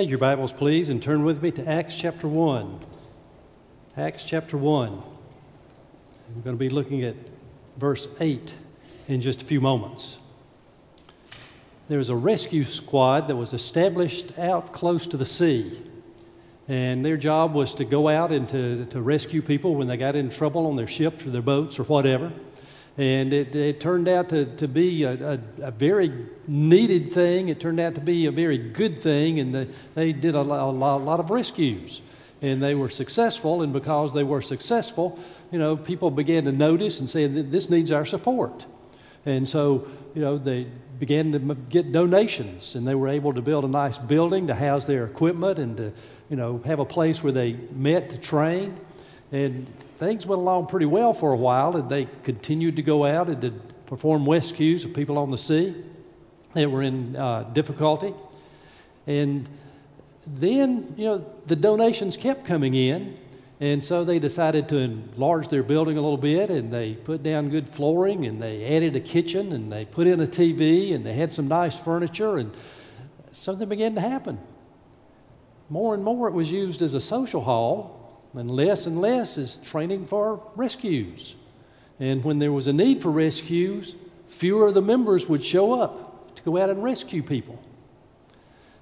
Take your Bibles, please, and turn with me to Acts chapter 1. Acts chapter 1. We're going to be looking at verse 8 in just a few moments. There was a rescue squad that was established out close to the sea. And their job was to go out and to, to rescue people when they got in trouble on their ships or their boats or whatever. And it, it turned out to, to be a, a, a, very needed thing. It turned out to be a very good thing, and the, they did a, lot, a lot of rescues. And they were successful, and because they were successful, you know, people began to notice and say, this needs our support. And so, you know, they began to get donations, and they were able to build a nice building to house their equipment and to, you know, have a place where they met to train. And things went along pretty well for a while, and they continued to go out and to perform rescues of people on the sea that were in uh, difficulty. And then, you know, the donations kept coming in, and so they decided to enlarge their building a little bit, and they put down good flooring, and they added a kitchen, and they put in a TV, and they had some nice furniture, and something began to happen. More and more, it was used as a social hall and less and less is training for rescues. And when there was a need for rescues, fewer of the members would show up to go out and rescue people.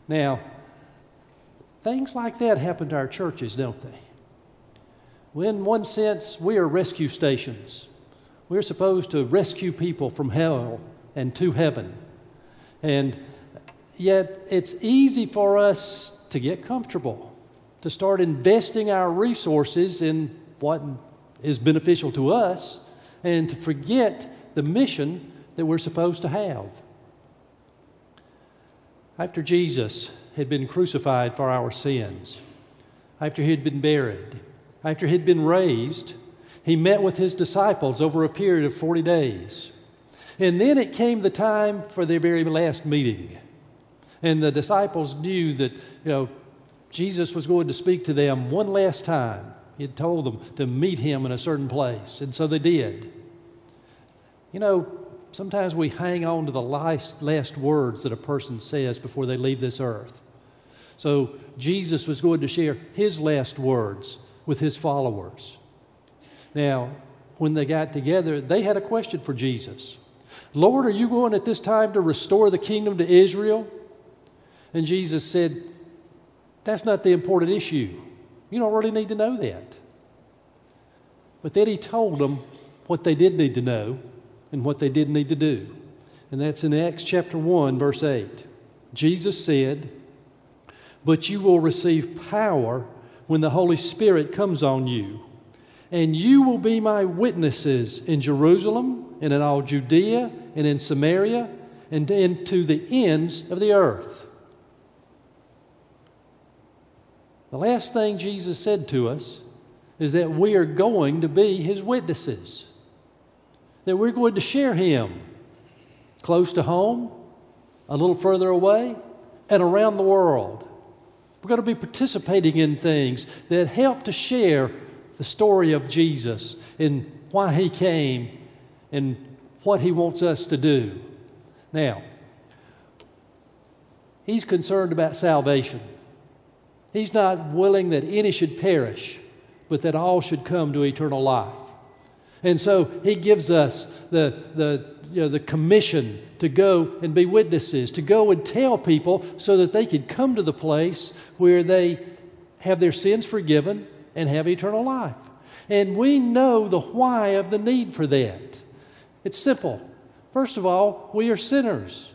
Now, things like that happen to our churches, don't they? Well, in one sense, we are rescue stations. We're supposed to rescue people from hell and to heaven. And yet, it's easy for us to get comfortable to start investing our resources in what is beneficial to us and to forget the mission that we're supposed to have. After Jesus had been crucified for our sins, after he had been buried, after he had been raised, he met with his disciples over a period of 40 days. And then it came the time for their very last meeting. And the disciples knew that, you know, Jesus was going to speak to them one last time. He had told them to meet him in a certain place, and so they did. You know, sometimes we hang on to the last, last words that a person says before they leave this earth. So Jesus was going to share his last words with his followers. Now, when they got together, they had a question for Jesus Lord, are you going at this time to restore the kingdom to Israel? And Jesus said, that's not the important issue. You don't really need to know that. But then he told them what they did need to know and what they did need to do. And that's in Acts chapter 1, verse 8. Jesus said, But you will receive power when the Holy Spirit comes on you, and you will be my witnesses in Jerusalem and in all Judea and in Samaria and into the ends of the earth. The last thing Jesus said to us is that we are going to be his witnesses, that we're going to share him close to home, a little further away, and around the world. We're going to be participating in things that help to share the story of Jesus and why he came and what he wants us to do. Now, he's concerned about salvation. He's not willing that any should perish, but that all should come to eternal life. And so he gives us the, the, you know, the commission to go and be witnesses, to go and tell people so that they could come to the place where they have their sins forgiven and have eternal life. And we know the why of the need for that. It's simple. First of all, we are sinners.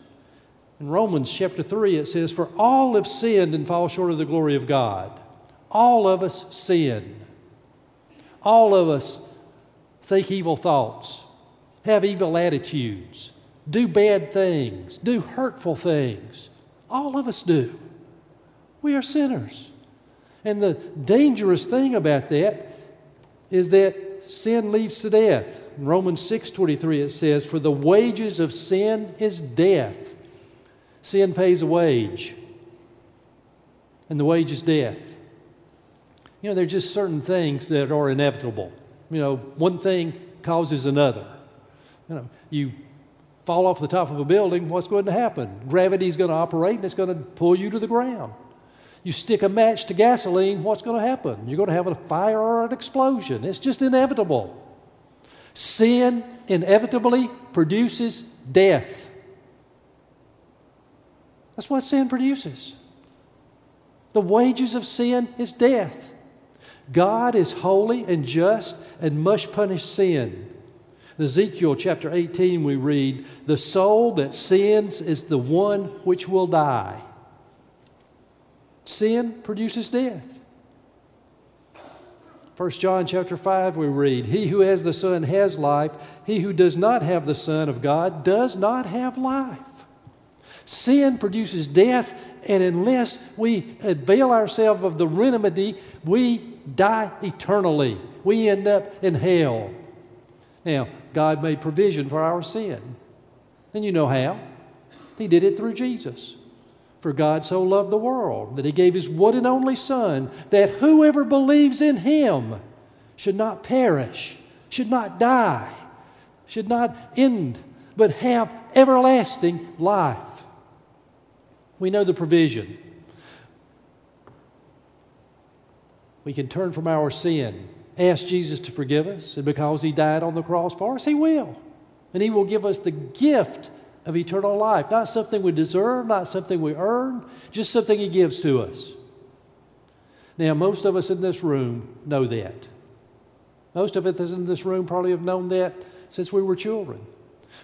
In Romans chapter 3, it says, For all have sinned and fall short of the glory of God. All of us sin. All of us think evil thoughts, have evil attitudes, do bad things, do hurtful things. All of us do. We are sinners. And the dangerous thing about that is that sin leads to death. In Romans 6:23 it says, "For the wages of sin is death." Sin pays a wage, and the wage is death. You know, there are just certain things that are inevitable. You know, one thing causes another. You know, you fall off the top of a building, what's going to happen? Gravity is going to operate and it's going to pull you to the ground. You stick a match to gasoline, what's going to happen? You're going to have a fire or an explosion. It's just inevitable. Sin inevitably produces death. That's what sin produces. The wages of sin is death. God is holy and just and must punish sin. In Ezekiel chapter 18, we read, The soul that sins is the one which will die. Sin produces death. 1 John chapter 5 we read, He who has the Son has life. He who does not have the Son of God does not have life. Sin produces death, and unless we avail ourselves of the remedy, we die eternally. We end up in hell. Now, God made provision for our sin. And you know how. He did it through Jesus. For God so loved the world that he gave his one and only Son, that whoever believes in him should not perish, should not die, should not end, but have everlasting life. We know the provision. We can turn from our sin, ask Jesus to forgive us, and because he died on the cross for us, he will. And he will give us the gift of eternal life. Not something we deserve, not something we earn, just something He gives to us. Now, most of us in this room know that. Most of us in this room probably have known that since we were children.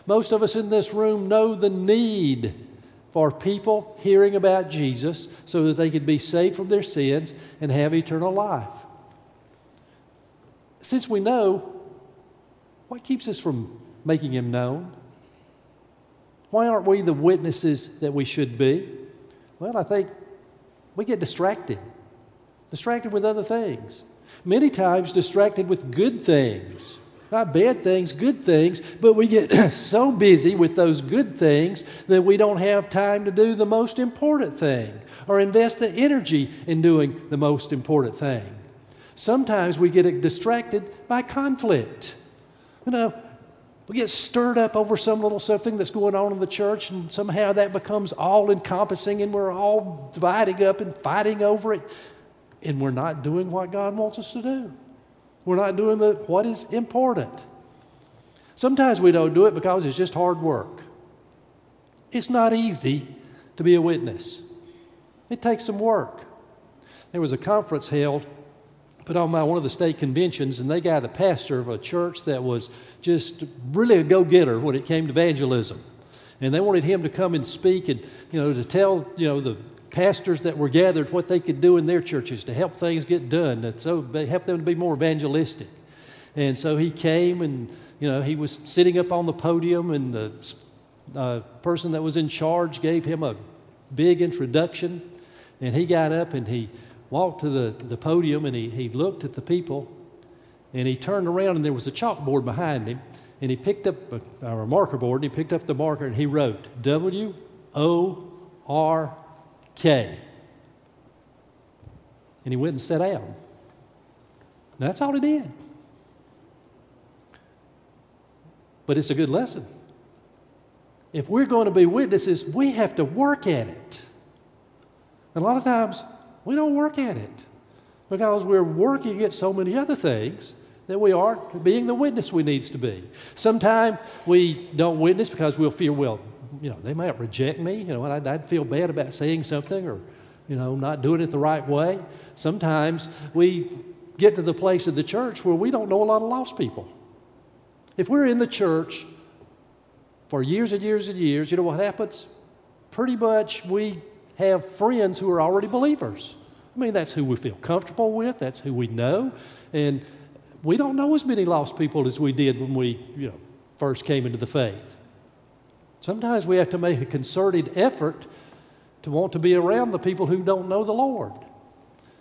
Most of us in this room know the need for people hearing about Jesus so that they could be saved from their sins and have eternal life. Since we know, what keeps us from making Him known? Why aren't we the witnesses that we should be? Well, I think we get distracted, distracted with other things. Many times, distracted with good things. Not bad things, good things, but we get so busy with those good things that we don't have time to do the most important thing or invest the energy in doing the most important thing. Sometimes we get distracted by conflict. You know, we get stirred up over some little something that's going on in the church, and somehow that becomes all encompassing, and we're all dividing up and fighting over it. And we're not doing what God wants us to do. We're not doing the, what is important. Sometimes we don't do it because it's just hard work. It's not easy to be a witness, it takes some work. There was a conference held put on by one of the state conventions, and they got the pastor of a church that was just really a go getter when it came to evangelism. And they wanted him to come and speak and, you know, to tell, you know, the pastors that were gathered what they could do in their churches to help things get done, and so help them to be more evangelistic. And so he came and, you know, he was sitting up on the podium, and the uh, person that was in charge gave him a big introduction. And he got up and he walked to the, the podium and he, he looked at the people and he turned around and there was a chalkboard behind him and he picked up a, a marker board and he picked up the marker and he wrote W O R K. And he went and sat down. That's all he did. But it's a good lesson. If we're going to be witnesses, we have to work at it. And a lot of times, we don't work at it because we're working at so many other things that we aren't being the witness we needs to be. Sometimes we don't witness because we'll feel, well, you know, they might reject me. You know, I'd, I'd feel bad about saying something or, you know, not doing it the right way. Sometimes we get to the place of the church where we don't know a lot of lost people. If we're in the church for years and years and years, you know what happens? Pretty much we have friends who are already believers. I mean, that's who we feel comfortable with, that's who we know. And we don't know as many lost people as we did when we you know, first came into the faith. Sometimes we have to make a concerted effort to want to be around the people who don't know the Lord.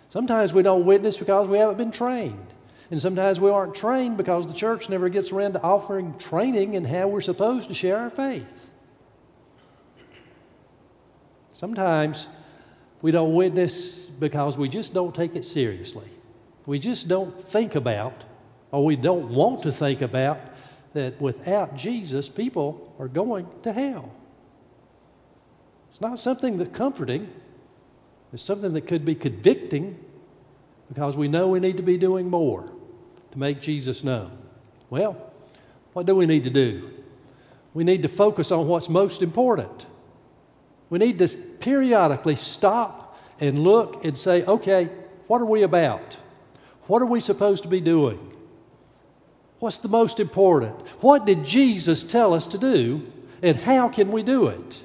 Sometimes we don't witness because we haven't been trained. And sometimes we aren't trained because the church never gets around to offering training in how we're supposed to share our faith. Sometimes we don't witness because we just don't take it seriously. We just don't think about, or we don't want to think about, that without Jesus, people are going to hell. It's not something that's comforting. It's something that could be convicting because we know we need to be doing more to make Jesus known. Well, what do we need to do? We need to focus on what's most important. We need to periodically stop and look and say, okay, what are we about? What are we supposed to be doing? What's the most important? What did Jesus tell us to do, and how can we do it?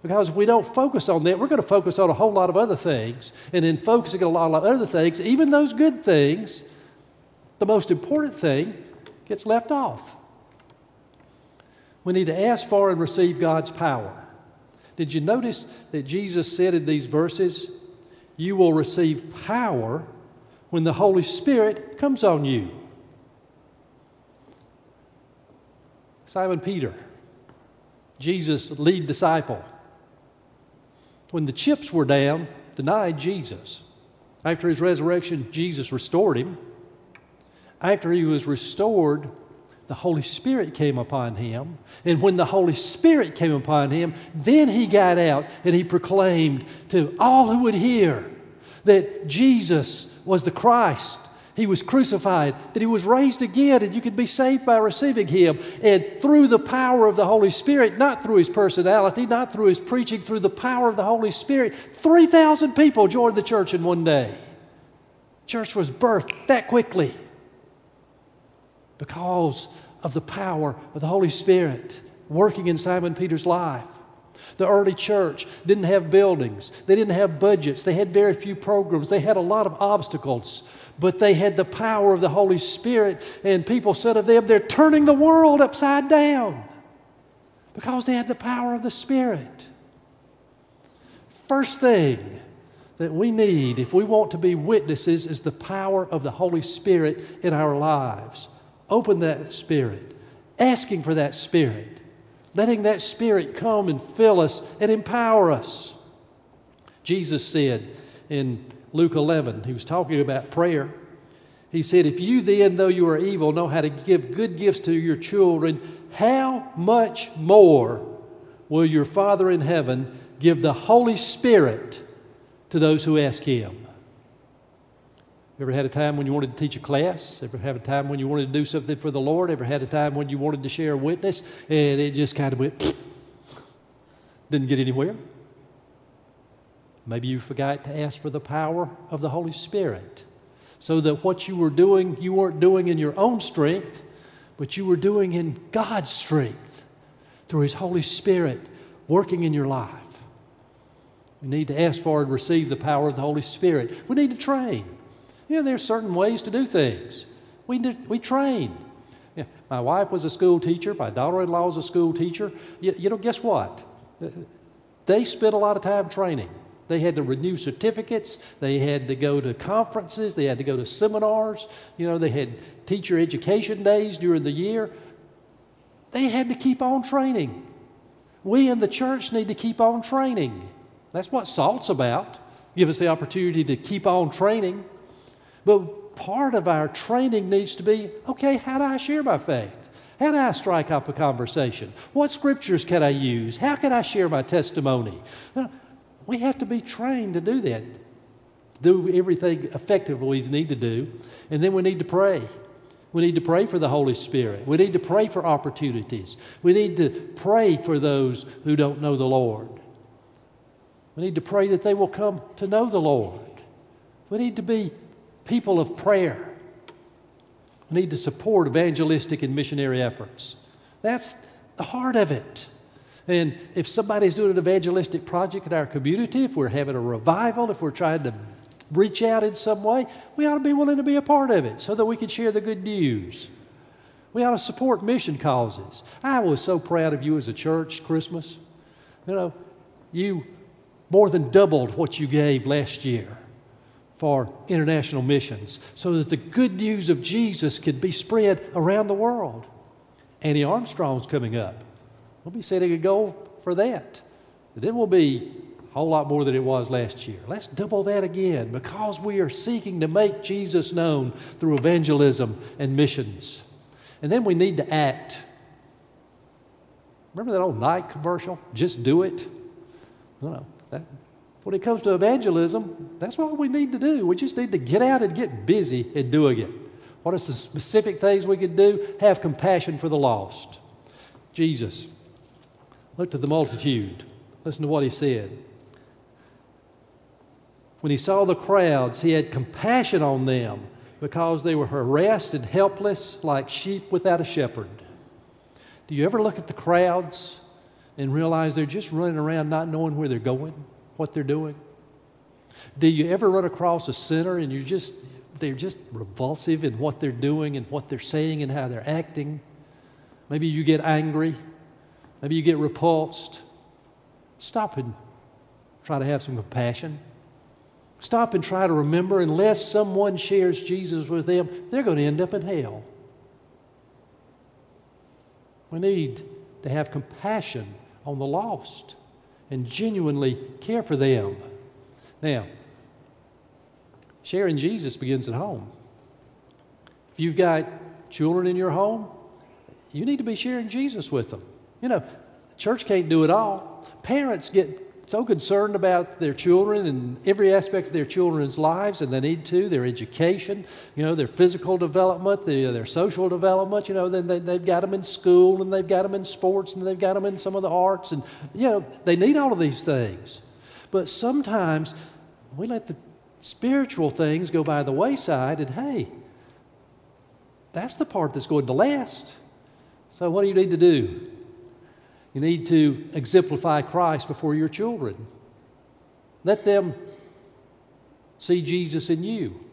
Because if we don't focus on that, we're going to focus on a whole lot of other things. And in focusing on a lot of other things, even those good things, the most important thing gets left off. We need to ask for and receive God's power. Did you notice that Jesus said in these verses, You will receive power when the Holy Spirit comes on you? Simon Peter, Jesus' lead disciple, when the chips were down, denied Jesus. After his resurrection, Jesus restored him. After he was restored, the Holy Spirit came upon him. And when the Holy Spirit came upon him, then he got out and he proclaimed to all who would hear that Jesus was the Christ, he was crucified, that He was raised again, and you could be saved by receiving Him. And through the power of the Holy Spirit, not through His personality, not through His preaching, through the power of the Holy Spirit, 3,000 people joined the church in one day. Church was birthed that quickly because of the power of the Holy Spirit working in Simon Peter's life. The early church didn't have buildings, they didn't have budgets, they had very few programs, they had a lot of obstacles, but they had the power of the Holy Spirit. And people said of them, they're turning the world upside down because they had the power of the Spirit. First thing that we need if we want to be witnesses is the power of the Holy Spirit in our lives. Open that Spirit, asking for that Spirit letting that Spirit come and fill us and empower us. Jesus said in Luke 11, he was talking about prayer. He said, If you then, though you are evil, know how to give good gifts to your children, how much more will your Father in heaven give the Holy Spirit to those who ask Him? Ever had a time when you wanted to teach a class? Ever had a time when you wanted to do something for the Lord? Ever had a time when you wanted to share a witness and it just kind of went, didn't get anywhere? Maybe you forgot to ask for the power of the Holy Spirit so that what you were doing, you weren't doing in your own strength, but you were doing in God's strength through His Holy Spirit working in your life. We need to ask for and receive the power of the Holy Spirit. We need to train. You know, there's certain ways to do things. We, we train. Yeah, my wife was a school teacher. My daughter-in-law was a school teacher. You, you know, guess what? They spent a lot of time training. They had to renew certificates. They had to go to conferences. They had to go to seminars. You know, they had teacher education days during the year. They had to keep on training. We in the church need to keep on training. That's what SALT's about. Give us the opportunity to keep on training. But part of our training needs to be okay, how do I share my faith? How do I strike up a conversation? What scriptures can I use? How can I share my testimony? Uh, we have to be trained to do that, do everything effectively we need to do. And then we need to pray. We need to pray for the Holy Spirit. We need to pray for opportunities. We need to pray for those who don't know the Lord. We need to pray that they will come to know the Lord. We need to be people of prayer. We need to support evangelistic and missionary efforts. That's the heart of it. And if somebody's doing an evangelistic project in our community, if we're having a revival, if we're trying to reach out in some way, we ought to be willing to be a part of it so that we can share the good news. We ought to support mission causes. I was so proud of you as a church Christmas. You know, you more than doubled what you gave last year for international missions so that the good news of Jesus can be spread around the world. Annie Armstrong's coming up. We'll be setting a goal for that. And it will be a whole lot more than it was last year. Let's double that again because we are seeking to make Jesus known through evangelism and missions. And then we need to act. Remember that old Nike commercial? Just do it? No, no. That, when it comes to evangelism, that's what we need to do. We just need to get out and get busy and doing it. What are some specific things we could do? Have compassion for the lost. Jesus looked at the multitude. Listen to what he said. When he saw the crowds, he had compassion on them because they were harassed and helpless like sheep without a shepherd. Do you ever look at the crowds and realize they're just running around not knowing where they're going, what they're doing? Do you ever run across a sinner and you're just they're just revulsive in what they're doing and what they're saying and how they're acting? Maybe you get angry. Maybe you get repulsed. Stop and try to have some compassion. Stop and try to remember unless someone shares Jesus with them, they're going to end up in hell. We need to have compassion on the lost and genuinely care for them. Now, sharing Jesus begins at home. If you've got children in your home, you need to be sharing Jesus with them. You know, church can't do it all. Parents get so concerned about their children and every aspect of their children's lives, and they need to their education, you know, their physical development, their, their social development. You know, then they, they've got them in school and they've got them in sports and they've got them in some of the arts, and you know, they need all of these things. But sometimes we let the spiritual things go by the wayside, and hey, that's the part that's going to last. So, what do you need to do? You need to exemplify Christ before your children. Let them see Jesus in you.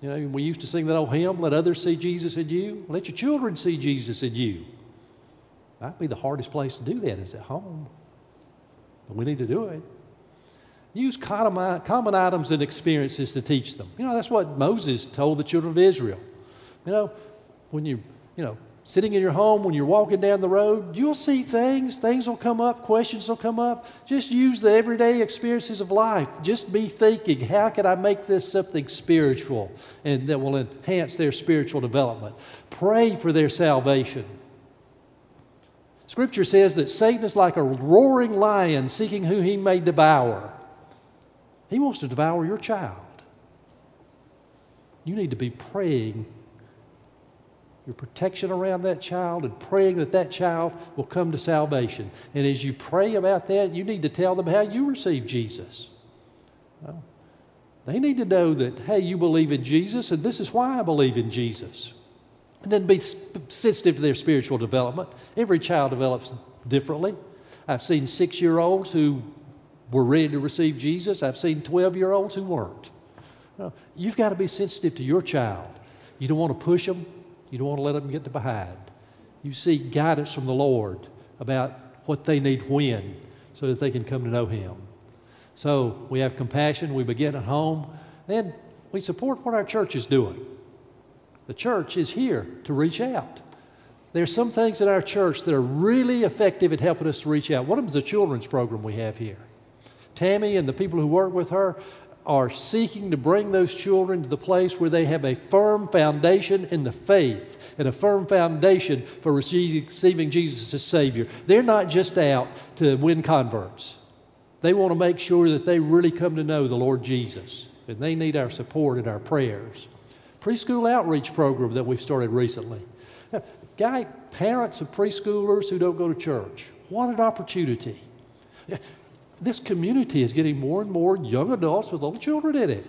You know, we used to sing that old hymn, let others see Jesus in you. Let your children see Jesus in you. That'd be the hardest place to do that is at home. But we need to do it. Use common items and experiences to teach them. You know, that's what Moses told the children of Israel. You know, when you, you know, sitting in your home, when you're walking down the road, you'll see things. Things will come up, questions will come up. Just use the everyday experiences of life. Just be thinking, how can I make this something spiritual and that will enhance their spiritual development? Pray for their salvation. Scripture says that Satan is like a roaring lion seeking who he may devour. He wants to devour your child. You need to be praying your protection around that child and praying that that child will come to salvation. And as you pray about that, you need to tell them how you received Jesus. Well, they need to know that, hey, you believe in Jesus, and this is why I believe in Jesus. And then be sensitive to their spiritual development. Every child develops differently. I've seen six year olds who were ready to receive Jesus, I've seen 12 year olds who weren't. You've got to be sensitive to your child. You don't want to push them, you don't want to let them get to behind. You seek guidance from the Lord about what they need when so that they can come to know Him. So we have compassion, we begin at home, then we support what our church is doing. The church is here to reach out. There's some things in our church that are really effective at helping us to reach out. One of them is the children's program we have here. Tammy and the people who work with her are seeking to bring those children to the place where they have a firm foundation in the faith and a firm foundation for receiving Jesus as Savior. They're not just out to win converts, they want to make sure that they really come to know the Lord Jesus. And they need our support and our prayers. Preschool outreach program that we've started recently. Guy, parents of preschoolers who don't go to church, what an opportunity this community is getting more and more young adults with little children in it.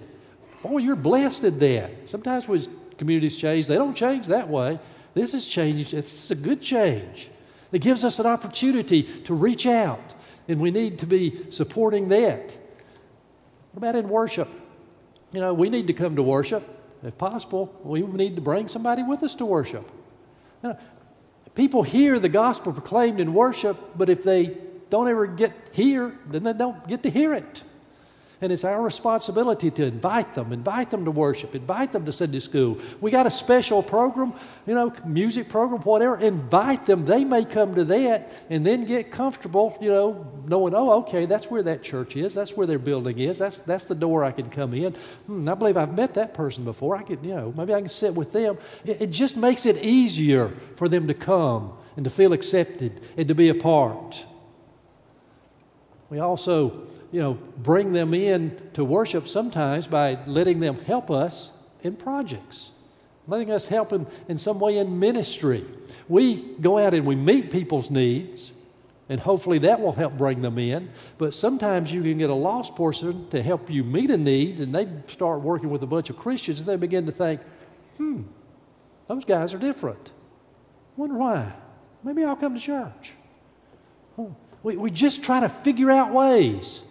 Boy, you're blessed in that. Sometimes when communities change, they don't change that way. This has changed. It's a good change. It gives us an opportunity to reach out, and we need to be supporting that. What about in worship? You know, we need to come to worship. If possible, we need to bring somebody with us to worship. You know, people hear the gospel proclaimed in worship, but if they don't ever get here, then they don't get to hear it. And it's our responsibility to invite them, invite them to worship, invite them to Sunday school. We got a special program, you know, music program, whatever. Invite them. They may come to that and then get comfortable, you know, knowing, oh, okay, that's where that church is. That's where their building is. That's, that's the door I can come in. Hmm, I believe I've met that person before. I could, you know, maybe I can sit with them. It, it just makes it easier for them to come and to feel accepted and to be a part. We also, you know, bring them in to worship sometimes by letting them help us in projects, letting us help them in some way in ministry. We go out and we meet people's needs, and hopefully that will help bring them in. But sometimes you can get a lost person to help you meet a need, and they start working with a bunch of Christians, and they begin to think, hmm, those guys are different. Wonder why? Maybe I'll come to church. We, we just try to figure out ways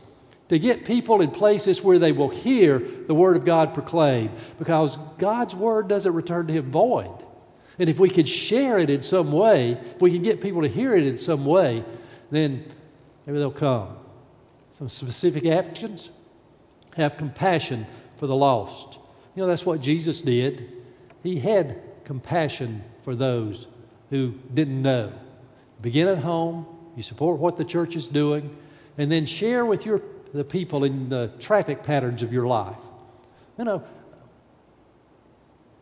to get people in places where they will hear the Word of God proclaimed because God's Word doesn't return to Him void. And if we could share it in some way, if we can get people to hear it in some way, then maybe they'll come. Some specific actions have compassion for the lost. You know, that's what Jesus did. He had compassion for those who didn't know. Begin at home, you support what the church is doing, and then share with your, the people in the traffic patterns of your life. You know,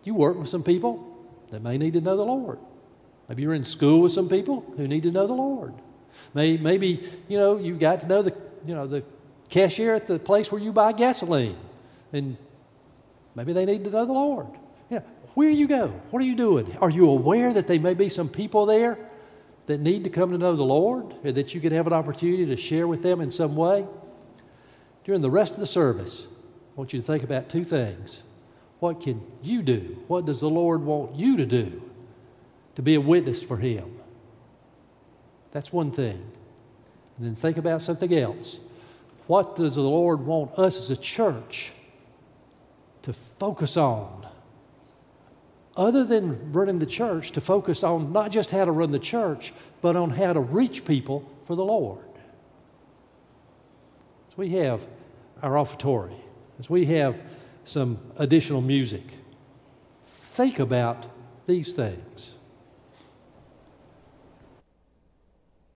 you work with some people that may need to know the Lord. Maybe you're in school with some people who need to know the Lord. Maybe, you know, you've got to know the, you know, the cashier at the place where you buy gasoline, and maybe they need to know the Lord. Know, where you go, what are you doing? Are you aware that there may be some people there that need to come to know the Lord, or that you could have an opportunity to share with them in some way? During the rest of the service, I want you to think about two things. What can you do? What does the Lord want you to do to be a witness for Him? That's one thing. And then think about something else. What does the Lord want us as a church to focus on? Other than running the church, to focus on not just how to run the church, but on how to reach people for the Lord. So we have our offertory, as we have some additional music. Think about these things.